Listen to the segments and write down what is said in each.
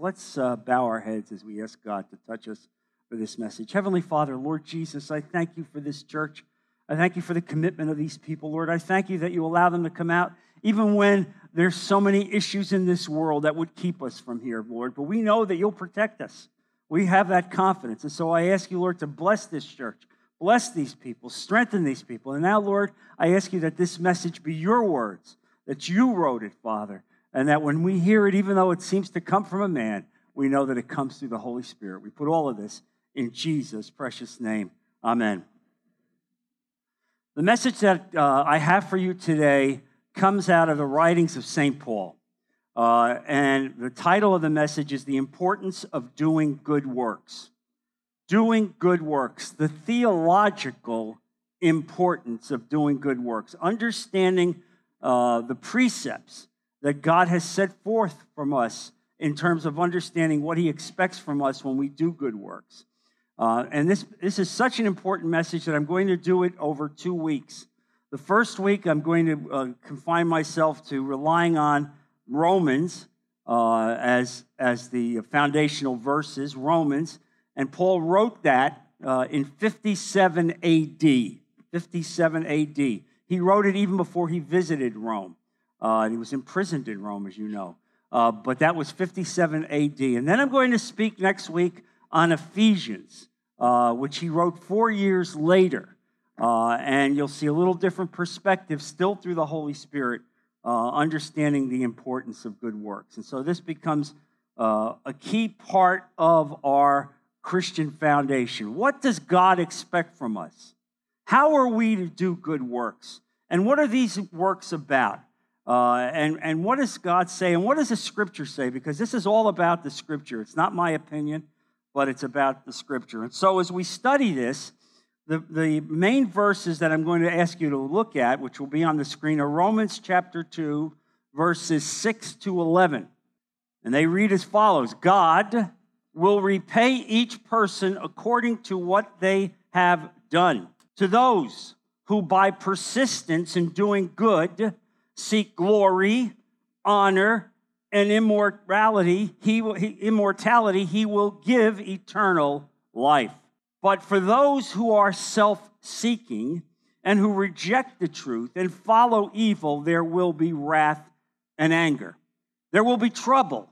Let's uh, bow our heads as we ask God to touch us for this message. Heavenly Father, Lord Jesus, I thank you for this church. I thank you for the commitment of these people, Lord. I thank you that you allow them to come out even when there's so many issues in this world that would keep us from here, Lord. But we know that you'll protect us. We have that confidence. And so I ask you, Lord, to bless this church, bless these people, strengthen these people. And now, Lord, I ask you that this message be your words, that you wrote it, Father, and that when we hear it, even though it seems to come from a man, we know that it comes through the Holy Spirit. We put all of this in Jesus' precious name. Amen. The message that uh, I have for you today comes out of the writings of St. Paul. Uh, and the title of the message is The Importance of Doing Good Works. Doing good works, the theological importance of doing good works, understanding uh, the precepts that God has set forth from us in terms of understanding what He expects from us when we do good works. Uh, and this, this is such an important message that I'm going to do it over two weeks. The first week, I'm going to uh, confine myself to relying on Romans uh, as, as the foundational verses, Romans. And Paul wrote that uh, in 57 AD. 57 AD. He wrote it even before he visited Rome. Uh, he was imprisoned in Rome, as you know. Uh, but that was 57 AD. And then I'm going to speak next week on Ephesians, uh, which he wrote four years later. Uh, and you'll see a little different perspective still through the Holy Spirit, uh, understanding the importance of good works. And so this becomes uh, a key part of our Christian foundation. What does God expect from us? How are we to do good works? And what are these works about? Uh, and, and what does God say? And what does the scripture say? Because this is all about the scripture. It's not my opinion, but it's about the scripture. And so as we study this, the, the main verses that I'm going to ask you to look at, which will be on the screen, are Romans chapter 2, verses 6 to 11. And they read as follows God will repay each person according to what they have done. To those who by persistence in doing good, seek glory, honor, and immortality, he will, he, immortality, he will give eternal life. But for those who are self seeking and who reject the truth and follow evil, there will be wrath and anger. There will be trouble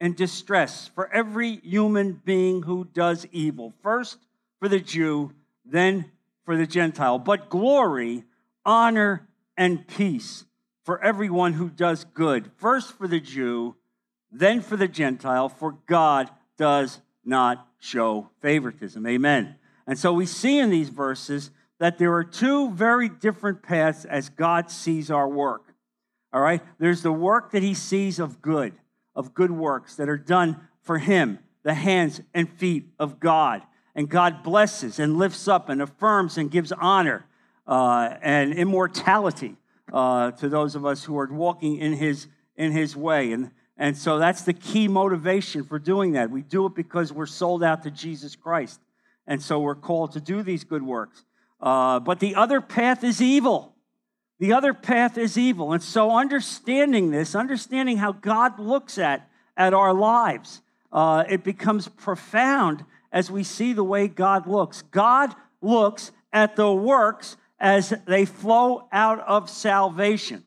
and distress for every human being who does evil. First for the Jew, then for the Gentile. But glory, honor, and peace for everyone who does good, first for the Jew, then for the Gentile, for God does not show favoritism. Amen. And so we see in these verses that there are two very different paths as God sees our work. All right? There's the work that he sees of good, of good works that are done for him, the hands and feet of God. And God blesses and lifts up and affirms and gives honor uh, and immortality uh, to those of us who are walking in his, in his way. And, and so that's the key motivation for doing that. We do it because we're sold out to Jesus Christ. And so we're called to do these good works. Uh, but the other path is evil. The other path is evil. And so understanding this, understanding how God looks at, at our lives, uh, it becomes profound as we see the way God looks. God looks at the works as they flow out of salvation.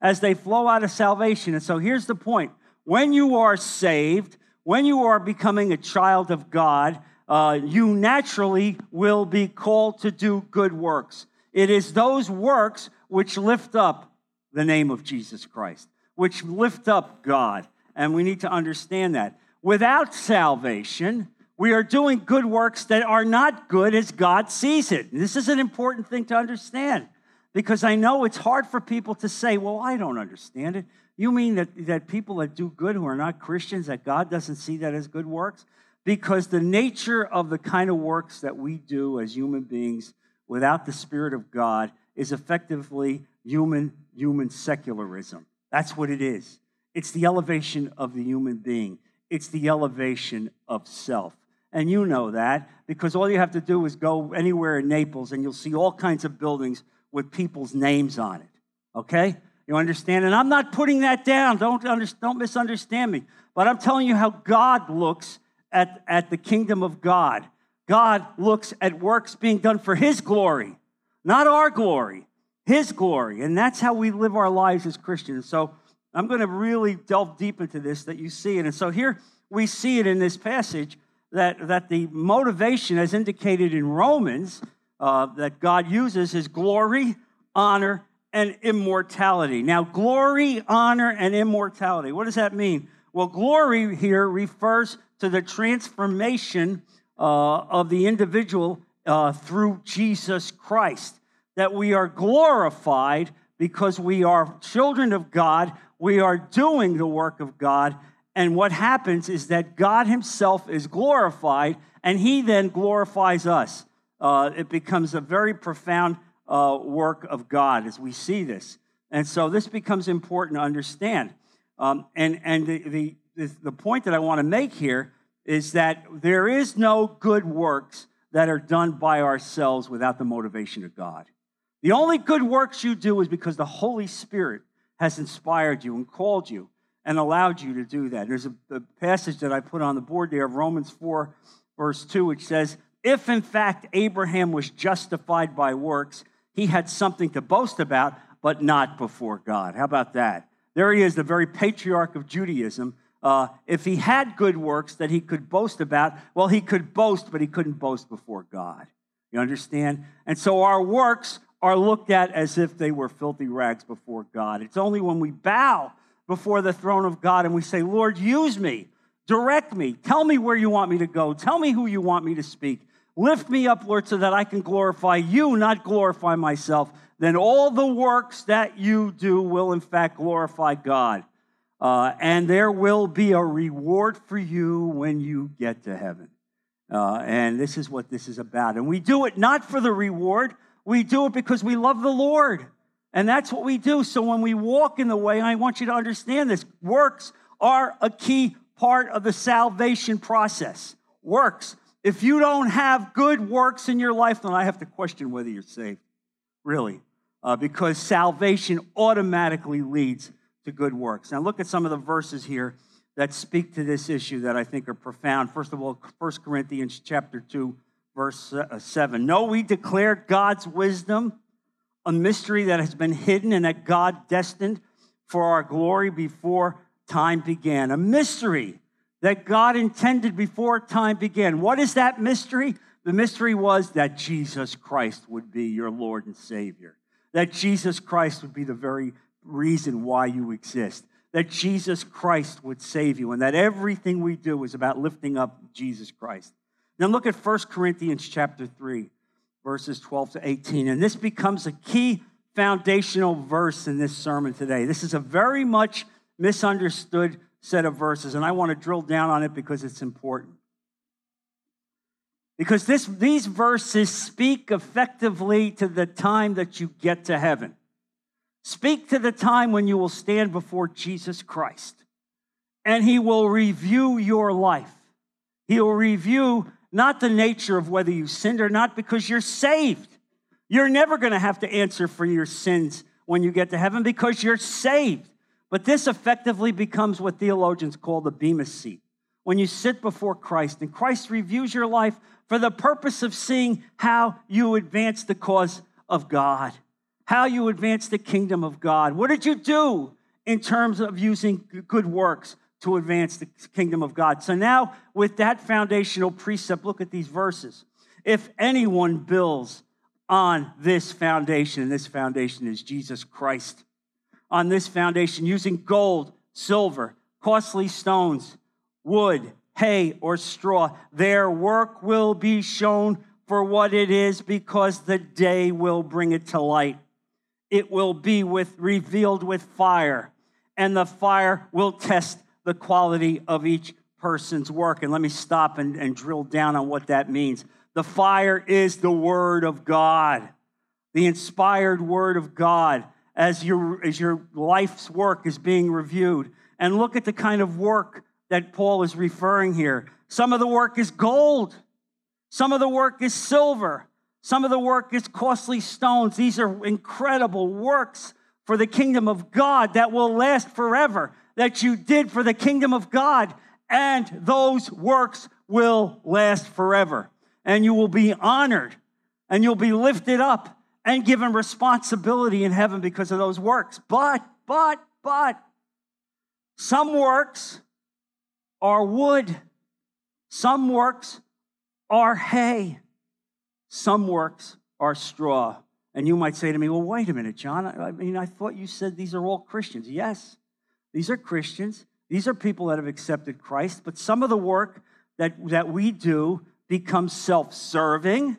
As they flow out of salvation. And so here's the point when you are saved, when you are becoming a child of God, uh, you naturally will be called to do good works. It is those works which lift up the name of Jesus Christ, which lift up God. And we need to understand that. Without salvation, we are doing good works that are not good as God sees it. this is an important thing to understand because I know it's hard for people to say, well, I don't understand it. You mean that, that people that do good who are not Christians, that God doesn't see that as good works? Because the nature of the kind of works that we do as human beings without the Spirit of God is effectively human, human secularism. That's what it is. It's the elevation of the human being, it's the elevation of self. And you know that because all you have to do is go anywhere in Naples and you'll see all kinds of buildings with people's names on it. Okay? You understand? And I'm not putting that down. Don't, under, don't misunderstand me. But I'm telling you how God looks at, at the kingdom of God. God looks at works being done for His glory, not our glory, His glory. And that's how we live our lives as Christians. So I'm going to really delve deep into this that you see it. And so here we see it in this passage that, that the motivation, as indicated in Romans, uh, that God uses is glory, honor, and immortality. Now, glory, honor, and immortality. What does that mean? Well, glory here refers to the transformation uh, of the individual uh, through Jesus Christ. That we are glorified because we are children of God, we are doing the work of God, and what happens is that God Himself is glorified, and He then glorifies us. Uh, it becomes a very profound uh, work of God as we see this. And so this becomes important to understand. Um, and and the, the, the point that I want to make here is that there is no good works that are done by ourselves without the motivation of God. The only good works you do is because the Holy Spirit has inspired you and called you and allowed you to do that. There's a, a passage that I put on the board there of Romans 4, verse 2, which says, If in fact Abraham was justified by works, he had something to boast about, but not before God. How about that? There he is, the very patriarch of Judaism. Uh, if he had good works that he could boast about, well, he could boast, but he couldn't boast before God. You understand? And so our works are looked at as if they were filthy rags before God. It's only when we bow before the throne of God and we say, Lord, use me, direct me, tell me where you want me to go, tell me who you want me to speak, Lift me up, Lord, so that I can glorify you, not glorify myself. Then all the works that you do will, in fact, glorify God. Uh, and there will be a reward for you when you get to heaven. Uh, and this is what this is about. And we do it not for the reward, we do it because we love the Lord. And that's what we do. So when we walk in the way, I want you to understand this works are a key part of the salvation process. Works if you don't have good works in your life, then I have to question whether you're saved, really, uh, because salvation automatically leads to good works. Now, look at some of the verses here that speak to this issue that I think are profound. First of all, 1 Corinthians chapter 2, verse uh, 7. No, we declare God's wisdom, a mystery that has been hidden and that God destined for our glory before time began. A mystery that God intended before time began. What is that mystery? The mystery was that Jesus Christ would be your Lord and Savior, that Jesus Christ would be the very reason why you exist, that Jesus Christ would save you, and that everything we do is about lifting up Jesus Christ. Now look at 1 Corinthians chapter 3, verses 12 to 18, and this becomes a key foundational verse in this sermon today. This is a very much misunderstood set of verses, and I want to drill down on it because it's important. Because this, these verses speak effectively to the time that you get to heaven. Speak to the time when you will stand before Jesus Christ, and He will review your life. He will review not the nature of whether you sinned or not, because you're saved. You're never going to have to answer for your sins when you get to heaven because you're saved. But this effectively becomes what theologians call the Bema seat. When you sit before Christ and Christ reviews your life for the purpose of seeing how you advance the cause of God, how you advance the kingdom of God. What did you do in terms of using good works to advance the kingdom of God? So now, with that foundational precept, look at these verses. If anyone builds on this foundation, and this foundation is Jesus Christ, on this foundation using gold, silver, costly stones, wood, hay, or straw. Their work will be shown for what it is because the day will bring it to light. It will be with, revealed with fire, and the fire will test the quality of each person's work. And let me stop and, and drill down on what that means. The fire is the Word of God, the inspired Word of God as your, as your life's work is being reviewed. And look at the kind of work that Paul is referring here. Some of the work is gold, some of the work is silver, some of the work is costly stones. These are incredible works for the kingdom of God that will last forever, that you did for the kingdom of God, and those works will last forever. And you will be honored, and you'll be lifted up and given responsibility in heaven because of those works. But, but, but, some works are wood, some works are hay, some works are straw. And you might say to me, well, wait a minute, John. I mean, I thought you said these are all Christians. Yes, these are Christians. These are people that have accepted Christ. But some of the work that, that we do becomes self serving,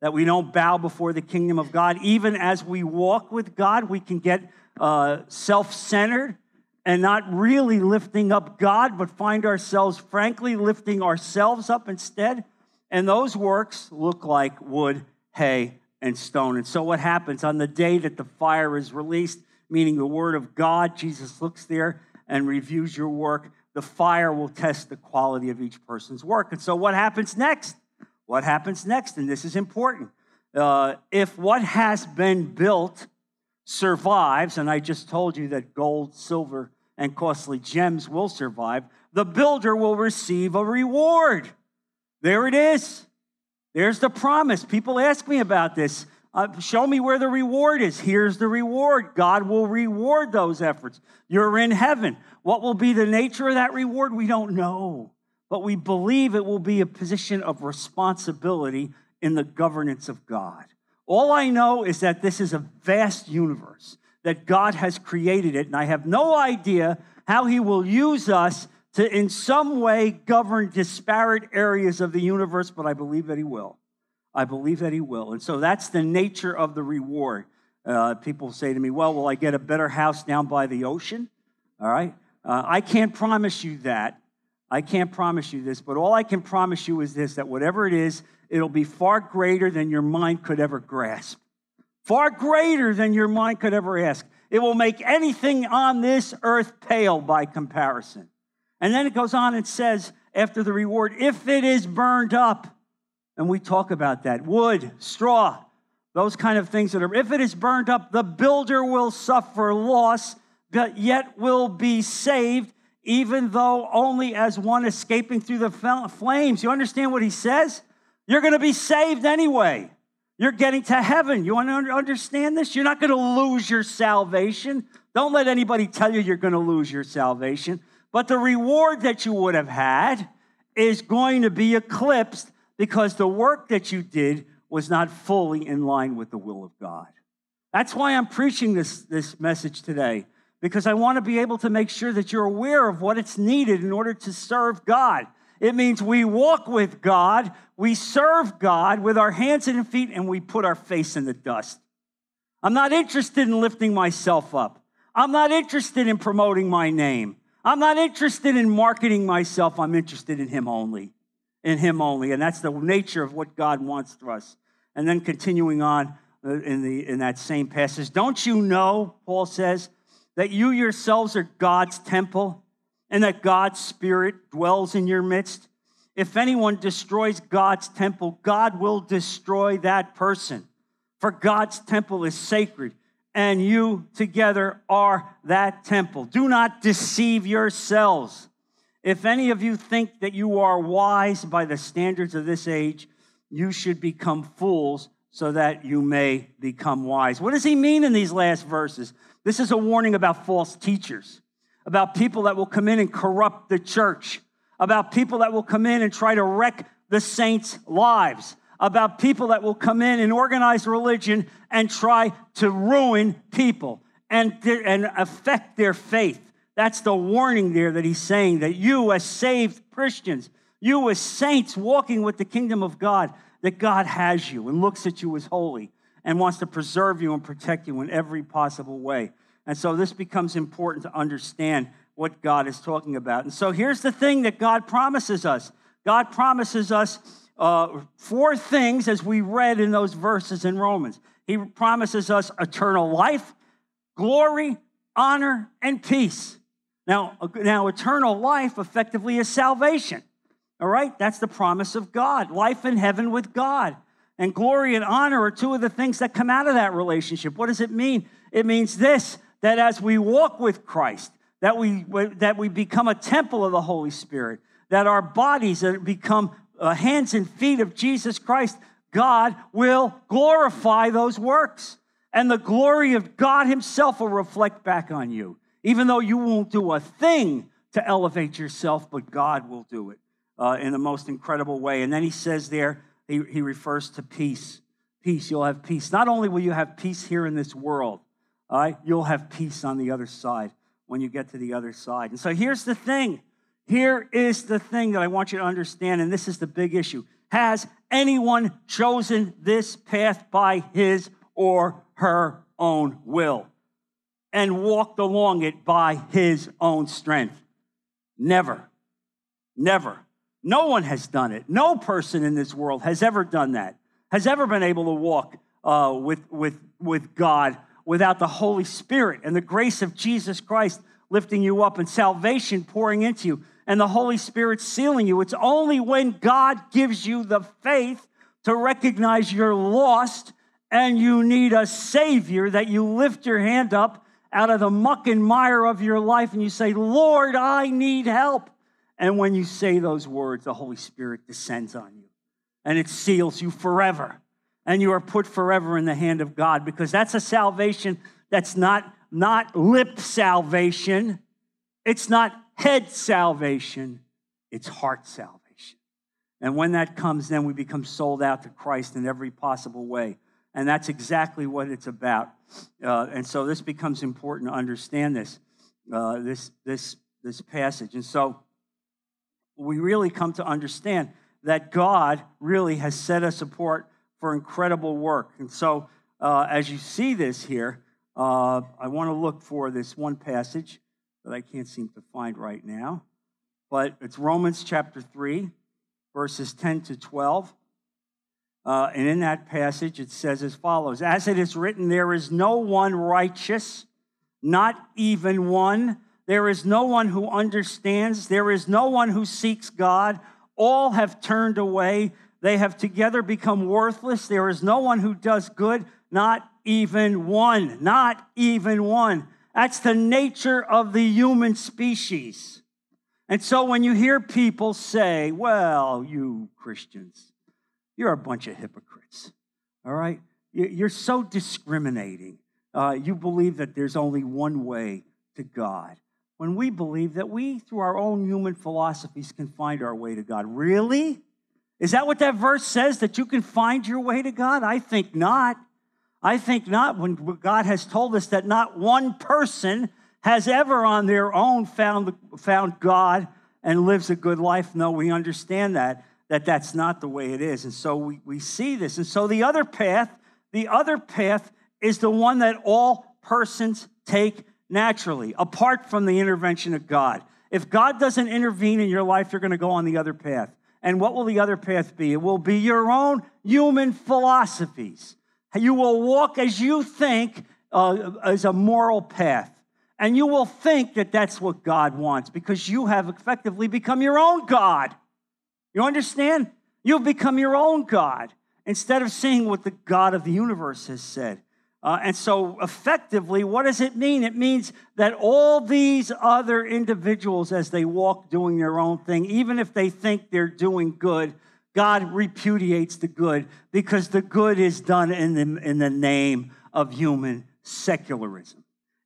that we don't bow before the kingdom of God. Even as we walk with God, we can get uh, self centered and not really lifting up God, but find ourselves, frankly, lifting ourselves up instead. And those works look like wood, hay, and stone. And so, what happens on the day that the fire is released, meaning the word of God, Jesus looks there and reviews your work. The fire will test the quality of each person's work. And so, what happens next? What happens next? And this is important. Uh, if what has been built survives, and I just told you that gold, silver, and costly gems will survive, the builder will receive a reward. There it is. There's the promise. People ask me about this. Uh, show me where the reward is. Here's the reward. God will reward those efforts. You're in heaven. What will be the nature of that reward? We don't know. But we believe it will be a position of responsibility in the governance of God. All I know is that this is a vast universe, that God has created it, and I have no idea how He will use us to in some way govern disparate areas of the universe, but I believe that he will. I believe that he will. And so that's the nature of the reward. Uh, people say to me, well, will I get a better house down by the ocean? All right. Uh, I can't promise you that. I can't promise you this, but all I can promise you is this that whatever it is, it'll be far greater than your mind could ever grasp. Far greater than your mind could ever ask. It will make anything on this earth pale by comparison. And then it goes on and says, after the reward, if it is burned up, and we talk about that wood, straw, those kind of things that are, if it is burned up, the builder will suffer loss, but yet will be saved, even though only as one escaping through the flames. You understand what he says? You're going to be saved anyway. You're getting to heaven. You want to understand this? You're not going to lose your salvation. Don't let anybody tell you you're going to lose your salvation. But the reward that you would have had is going to be eclipsed because the work that you did was not fully in line with the will of God. That's why I'm preaching this, this message today, because I want to be able to make sure that you're aware of what it's needed in order to serve God. It means we walk with God, we serve God with our hands and feet, and we put our face in the dust. I'm not interested in lifting myself up. I'm not interested in promoting my name. I'm not interested in marketing myself. I'm interested in Him only. In Him only. And that's the nature of what God wants for us. And then continuing on uh, in, the, in that same passage, don't you know, Paul says, that you yourselves are God's temple and that God's Spirit dwells in your midst? If anyone destroys God's temple, God will destroy that person. For God's temple is sacred and you together are that temple. Do not deceive yourselves. If any of you think that you are wise by the standards of this age, you should become fools so that you may become wise. What does he mean in these last verses? This is a warning about false teachers, about people that will come in and corrupt the church, about people that will come in and try to wreck the saints' lives about people that will come in and organize religion and try to ruin people and, and affect their faith. That's the warning there that he's saying that you, as saved Christians, you, as saints walking with the kingdom of God, that God has you and looks at you as holy and wants to preserve you and protect you in every possible way. And so this becomes important to understand what God is talking about. And so here's the thing that God promises us God promises us uh, four things as we read in those verses in Romans. He promises us eternal life, glory, honor, and peace. Now, now eternal life effectively is salvation. All right? That's the promise of God life in heaven with God. And glory and honor are two of the things that come out of that relationship. What does it mean? It means this that as we walk with Christ, that we, that we become a temple of the Holy Spirit, that our bodies become uh, hands and feet of Jesus Christ, God will glorify those works. And the glory of God Himself will reflect back on you, even though you won't do a thing to elevate yourself, but God will do it uh, in the most incredible way. And then He says there, he, he refers to peace. Peace, you'll have peace. Not only will you have peace here in this world, all right, you'll have peace on the other side when you get to the other side. And so here's the thing. Here is the thing that I want you to understand, and this is the big issue. Has anyone chosen this path by his or her own will and walked along it by his own strength? Never. Never. No one has done it. No person in this world has ever done that, has ever been able to walk uh, with, with, with God without the Holy Spirit and the grace of Jesus Christ lifting you up and salvation pouring into you and the Holy Spirit sealing you. It's only when God gives you the faith to recognize you're lost and you need a Savior that you lift your hand up out of the muck and mire of your life and you say, Lord, I need help. And when you say those words, the Holy Spirit descends on you and it seals you forever. And you are put forever in the hand of God because that's a salvation that's not, not lip salvation, it's not head salvation, it's heart salvation. And when that comes, then we become sold out to Christ in every possible way. And that's exactly what it's about. Uh, and so this becomes important to understand this, uh, this, this, this passage. And so we really come to understand that God really has set us apart for incredible work. And so, uh, as you see this here, uh, I want to look for this one passage that I can't seem to find right now, but it's Romans chapter 3, verses 10 to 12. Uh, and in that passage, it says as follows As it is written, there is no one righteous, not even one. There is no one who understands. There is no one who seeks God. All have turned away. They have together become worthless. There is no one who does good, not even one. Not even one. That's the nature of the human species. And so when you hear people say, well, you Christians, you're a bunch of hypocrites, all right? You're so discriminating. Uh, you believe that there's only one way to God when we believe that we, through our own human philosophies, can find our way to God. Really? Is that what that verse says, that you can find your way to God? I think not. I think not when God has told us that not one person has ever on their own found, found God and lives a good life. No, we understand that, that that's not the way it is. And so we, we see this. And so the other path, the other path is the one that all persons take naturally, apart from the intervention of God. If God doesn't intervene in your life, you're going to go on the other path. And what will the other path be? It will be your own human philosophies. You will walk as you think uh, as a moral path. And you will think that that's what God wants because you have effectively become your own God. You understand? You've become your own God instead of seeing what the God of the universe has said. Uh, and so, effectively, what does it mean? It means that all these other individuals, as they walk doing their own thing, even if they think they're doing good, God repudiates the good because the good is done in the, in the name of human secularism.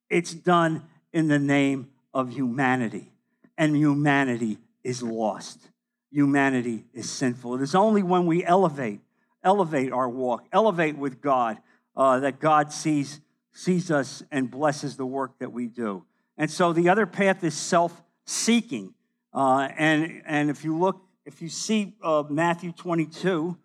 It's done in the name of humanity, and humanity is lost. Humanity is sinful. It is only when we elevate, elevate our walk, elevate with God, uh, that God sees, sees us and blesses the work that we do. And so the other path is self seeking. Uh, and, and if you look, if you see uh, Matthew 22,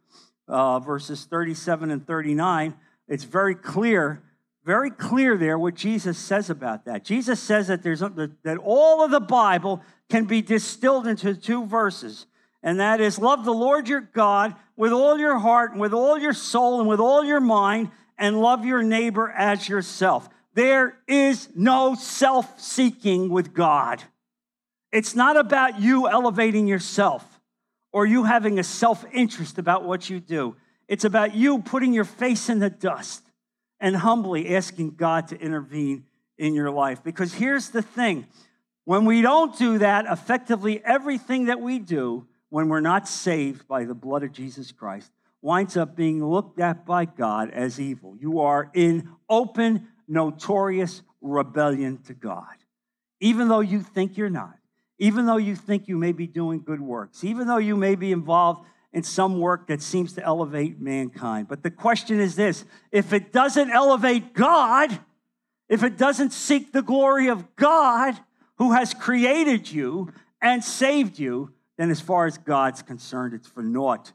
uh, verses 37 and 39, it's very clear, very clear there what Jesus says about that. Jesus says that, there's, that all of the Bible can be distilled into two verses and that is love the Lord your God with all your heart and with all your soul and with all your mind and love your neighbor as yourself. There is no self seeking with God. It's not about you elevating yourself or you having a self interest about what you do. It's about you putting your face in the dust and humbly asking God to intervene in your life. Because here's the thing when we don't do that, effectively everything that we do when we're not saved by the blood of Jesus Christ winds up being looked at by God as evil. You are in open, notorious rebellion to God, even though you think you're not, even though you think you may be doing good works, even though you may be involved in some work that seems to elevate mankind. But the question is this if it doesn't elevate God, if it doesn't seek the glory of God who has created you and saved you, then as far as God's concerned, it's for naught.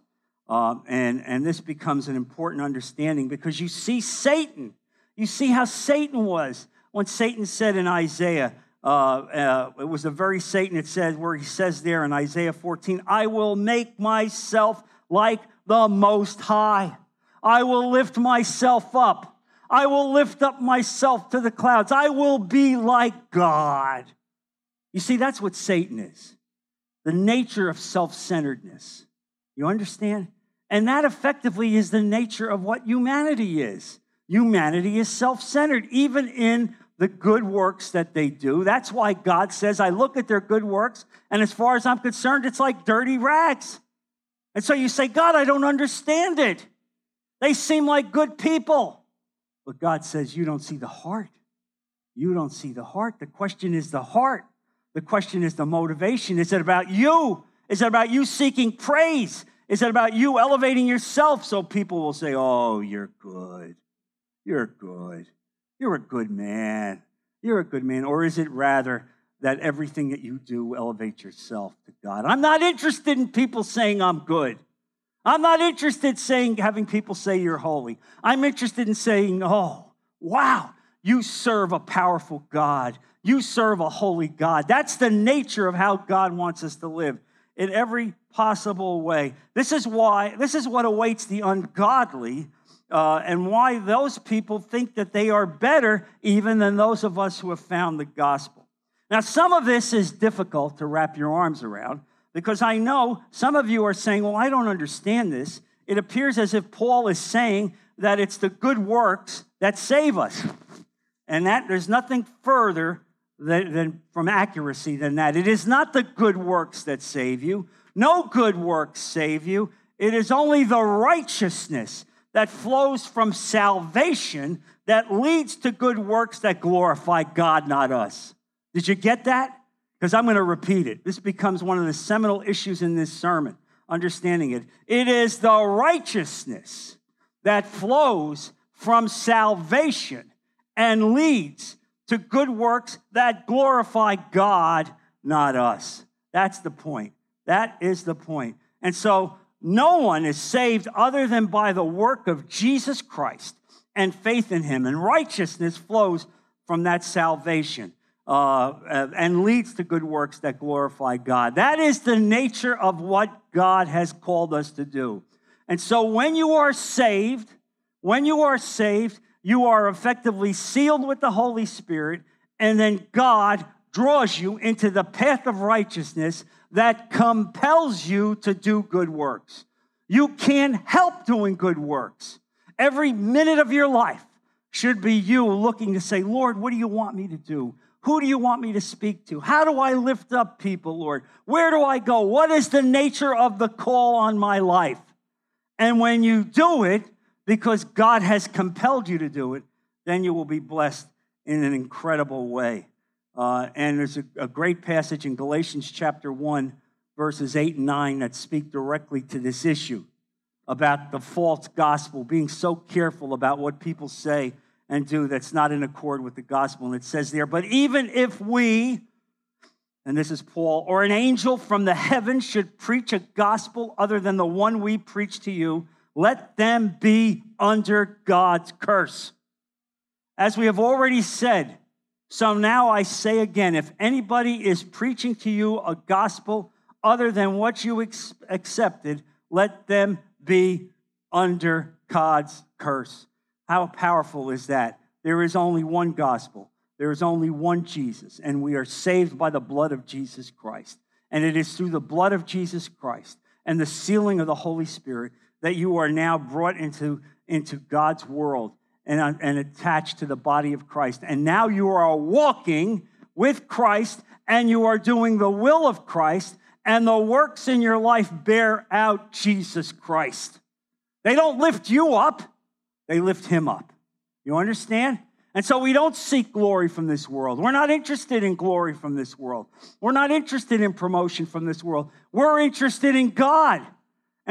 Um, and, and this becomes an important understanding because you see Satan. You see how Satan was when Satan said in Isaiah, uh, uh, it was the very Satan it says where he says there in Isaiah 14, I will make myself like the Most High. I will lift myself up. I will lift up myself to the clouds. I will be like God. You see, that's what Satan is the nature of self centeredness. You understand? And that effectively is the nature of what humanity is. Humanity is self centered, even in the good works that they do. That's why God says, I look at their good works, and as far as I'm concerned, it's like dirty rags. And so you say, God, I don't understand it. They seem like good people. But God says, You don't see the heart. You don't see the heart. The question is the heart. The question is the motivation. Is it about you? Is it about you seeking praise? Is it about you elevating yourself so people will say, Oh, you're good. You're good. You're a good man. You're a good man. Or is it rather that everything that you do elevates yourself to God? I'm not interested in people saying I'm good. I'm not interested in saying having people say you're holy. I'm interested in saying, "Oh, wow, you serve a powerful God. You serve a holy God." That's the nature of how God wants us to live in every possible way. This is why this is what awaits the ungodly uh, and why those people think that they are better even than those of us who have found the gospel. Now, some of this is difficult to wrap your arms around because I know some of you are saying, Well, I don't understand this. It appears as if Paul is saying that it's the good works that save us. And that there's nothing further than, than, from accuracy than that. It is not the good works that save you. No good works save you. It is only the righteousness that flows from salvation that leads to good works that glorify God, not us. Did you get that? Because I'm going to repeat it. This becomes one of the seminal issues in this sermon, understanding it. It is the righteousness that flows from salvation and leads to good works that glorify God, not us. That's the point. That is the point. And so no one is saved other than by the work of Jesus Christ and faith in him. And righteousness flows from that salvation uh, and leads to good works that glorify God. That is the nature of what God has called us to do. And so when you are saved, when you are saved, you are effectively sealed with the Holy Spirit, and then God draws you into the path of righteousness that compels you to do good works. You can't help doing good works. Every minute of your life should be you looking to say, Lord, what do you want me to do? Who do you want me to speak to? How do I lift up people, Lord? Where do I go? What is the nature of the call on my life? And when you do it, because God has compelled you to do it, then you will be blessed in an incredible way. Uh, and there's a, a great passage in Galatians chapter 1, verses 8 and 9, that speak directly to this issue about the false gospel, being so careful about what people say and do that's not in accord with the gospel. And it says there, but even if we, and this is Paul, or an angel from the heavens should preach a gospel other than the one we preach to you, let them be under God's curse. As we have already said, so now I say again if anybody is preaching to you a gospel other than what you ex- accepted, let them be under God's curse. How powerful is that? There is only one gospel, there is only one Jesus, and we are saved by the blood of Jesus Christ. And it is through the blood of Jesus Christ and the sealing of the Holy Spirit that you are now brought into, into God's world and, uh, and attached to the body of Christ. And now you are walking with Christ and you are doing the will of Christ, and the works in your life bear out Jesus Christ. They don't lift you up, they lift him up. You understand? And so we don't seek glory from this world. We're not interested in glory from this world. We're not interested in promotion from this world. We're interested in God.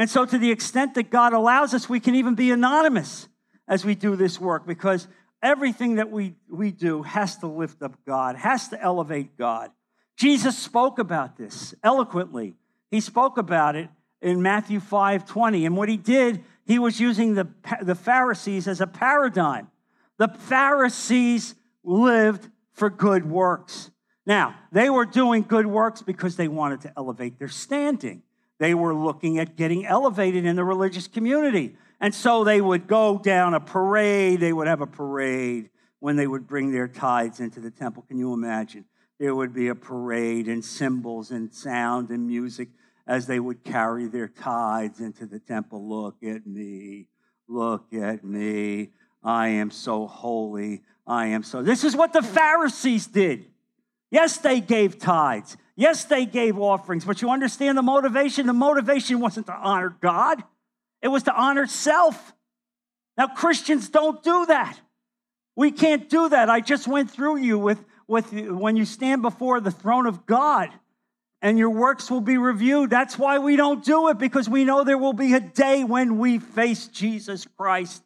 And so, to the extent that God allows us, we can even be anonymous as we do this work because everything that we, we do has to lift up God, has to elevate God. Jesus spoke about this eloquently. He spoke about it in Matthew 5 20. And what he did, he was using the, the Pharisees as a paradigm. The Pharisees lived for good works. Now, they were doing good works because they wanted to elevate their standing. They were looking at getting elevated in the religious community. And so they would go down a parade, they would have a parade when they would bring their tithes into the temple. Can you imagine? There would be a parade and cymbals and sound and music as they would carry their tithes into the temple. Look at me, look at me. I am so holy. I am so. This is what the Pharisees did. Yes, they gave tithes. Yes, they gave offerings, but you understand the motivation? The motivation wasn't to honor God, it was to honor self. Now, Christians don't do that. We can't do that. I just went through you with, with when you stand before the throne of God and your works will be reviewed. That's why we don't do it, because we know there will be a day when we face Jesus Christ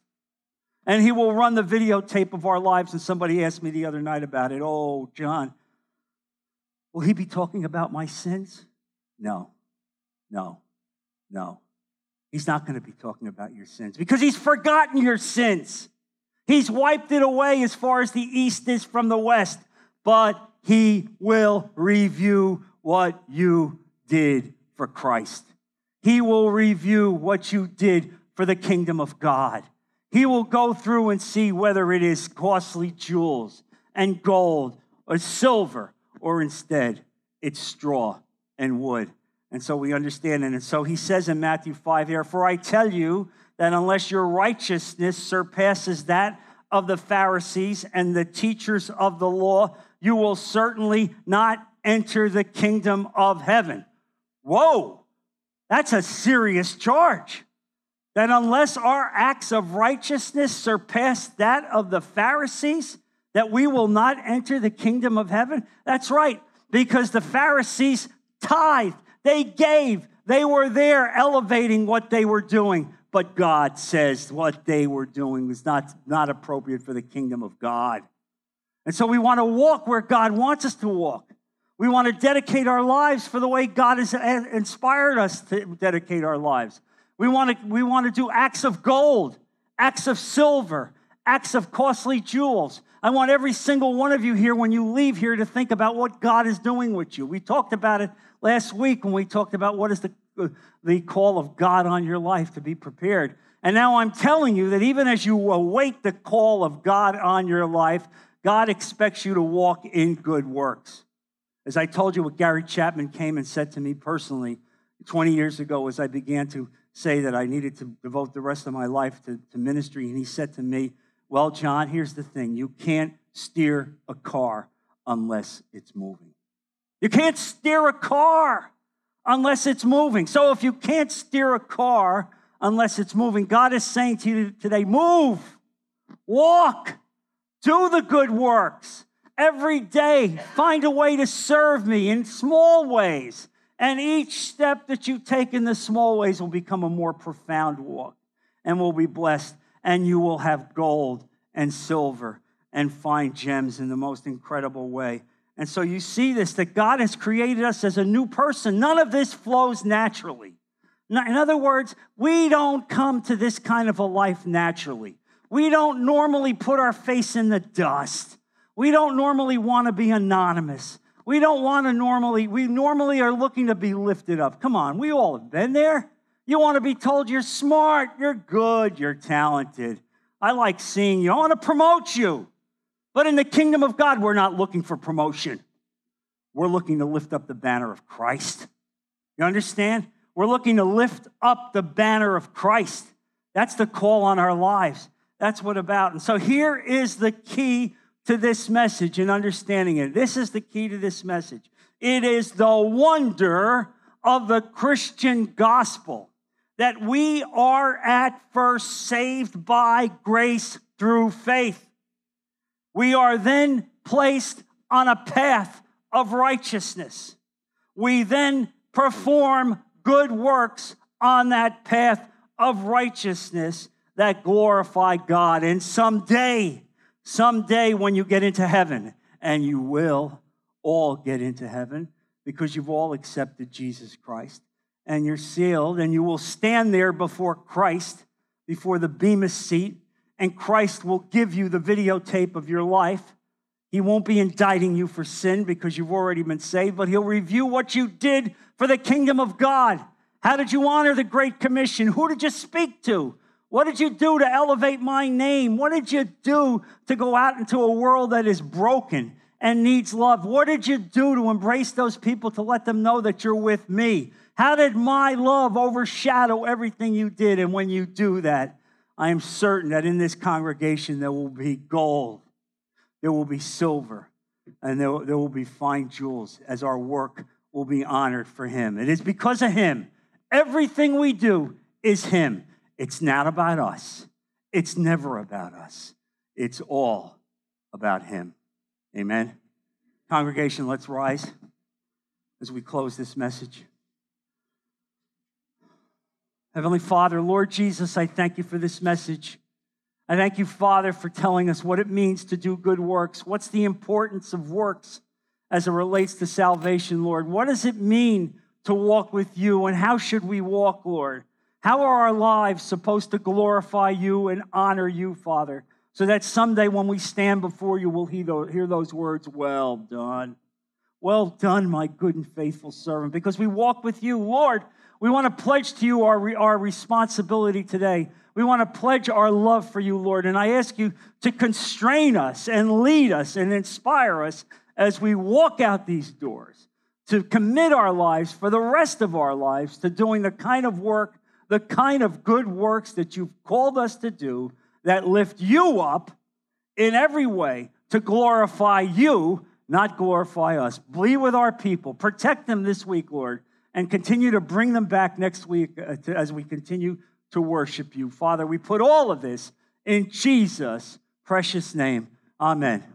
and he will run the videotape of our lives. And somebody asked me the other night about it. Oh, John, will he be talking about my sins? No, no, no. He's not going to be talking about your sins because he's forgotten your sins. He's wiped it away as far as the east is from the west, but he will review what you did for Christ. He will review what you did for the kingdom of God. He will go through and see whether it is costly jewels and gold or silver, or instead it's straw and wood. And so we understand it. And so he says in Matthew 5 here, For I tell you that unless your righteousness surpasses that of the Pharisees and the teachers of the law, you will certainly not enter the kingdom of heaven. Whoa, that's a serious charge that unless our acts of righteousness surpass that of the Pharisees, that we will not enter the kingdom of heaven? That's right, because the Pharisees tithed, they gave, they were there elevating what they were doing. But God says what they were doing was not, not appropriate for the kingdom of God. And so we want to walk where God wants us to walk. We want to dedicate our lives for the way God has inspired us to dedicate our lives. We want to, we want to do acts of gold, acts of silver, acts of costly jewels. I want every single one of you here, when you leave here, to think about what God is doing with you. We talked about it last week when we talked about what is the, the call of God on your life to be prepared. And now I'm telling you that even as you await the call of God on your life, God expects you to walk in good works. As I told you, what Gary Chapman came and said to me personally 20 years ago as I began to say that I needed to devote the rest of my life to, to ministry. And he said to me, Well, John, here's the thing you can't steer a car unless it's moving. You can't steer a car unless it's moving. So if you can't steer a car unless it's moving, God is saying to you today move, walk, do the good works. Every day, find a way to serve me in small ways and each step that you take in the small ways will become a more profound walk and will be blessed. And you will have gold and silver and fine gems in the most incredible way. And so you see this that God has created us as a new person. None of this flows naturally. In other words, we don't come to this kind of a life naturally. We don't normally put our face in the dust. We don't normally want to be anonymous. We don't want to normally, we normally are looking to be lifted up. Come on, we all have been there. You want to be told you're smart, you're good, you're talented. I like seeing you. I want to promote you. But in the kingdom of God, we're not looking for promotion. We're looking to lift up the banner of Christ. You understand? We're looking to lift up the banner of Christ. That's the call on our lives. That's what about. And so here is the key to this message and understanding it. This is the key to this message. It is the wonder of the Christian gospel that we are at first saved by grace through faith. We are then placed on a path of righteousness. We then perform good works on that path of righteousness that glorify God. And someday, someday when you get into heaven, and you will all get into heaven because you've all accepted Jesus Christ and you're sealed, and you will stand there before Christ, before the Bema seat, and Christ will give you the videotape of your life. He won't be indicting you for sin because you've already been saved, but he'll review what you did for the kingdom of God. How did you honor the Great Commission? Who did you speak to? What did you do to elevate my name? What did you do to go out into a world that is broken and needs love? What did you do to embrace those people to let them know that you're with me? How did my love overshadow everything you did? And when you do that, I am certain that in this congregation there will be gold, there will be silver, and there, there will be fine jewels as our work will be honored for Him. It is because of Him. Everything we do is Him. It's not about us. It's never about us. It's all about Him. Amen. Congregation, let's rise as we close this message. Heavenly Father, Lord Jesus, I thank you for this message. I thank you, Father, for telling us what it means to do good works. What's the importance of works as it relates to salvation, Lord? What does it mean to walk with you, and how should we walk, Lord? How are our lives supposed to glorify you and honor you, Father, so that someday when we stand before you, we'll hear those words, Well done. Well done, my good and faithful servant, because we walk with you, Lord. We want to pledge to you our, our responsibility today. We want to pledge our love for you, Lord. And I ask you to constrain us and lead us and inspire us as we walk out these doors, to commit our lives for the rest of our lives to doing the kind of work the kind of good works that you've called us to do that lift you up in every way to glorify you, not glorify us. Be with our people, protect them this week, Lord, and continue to bring them back next week uh, as we continue to worship you. Father, we put all of this in Jesus' precious name. Amen.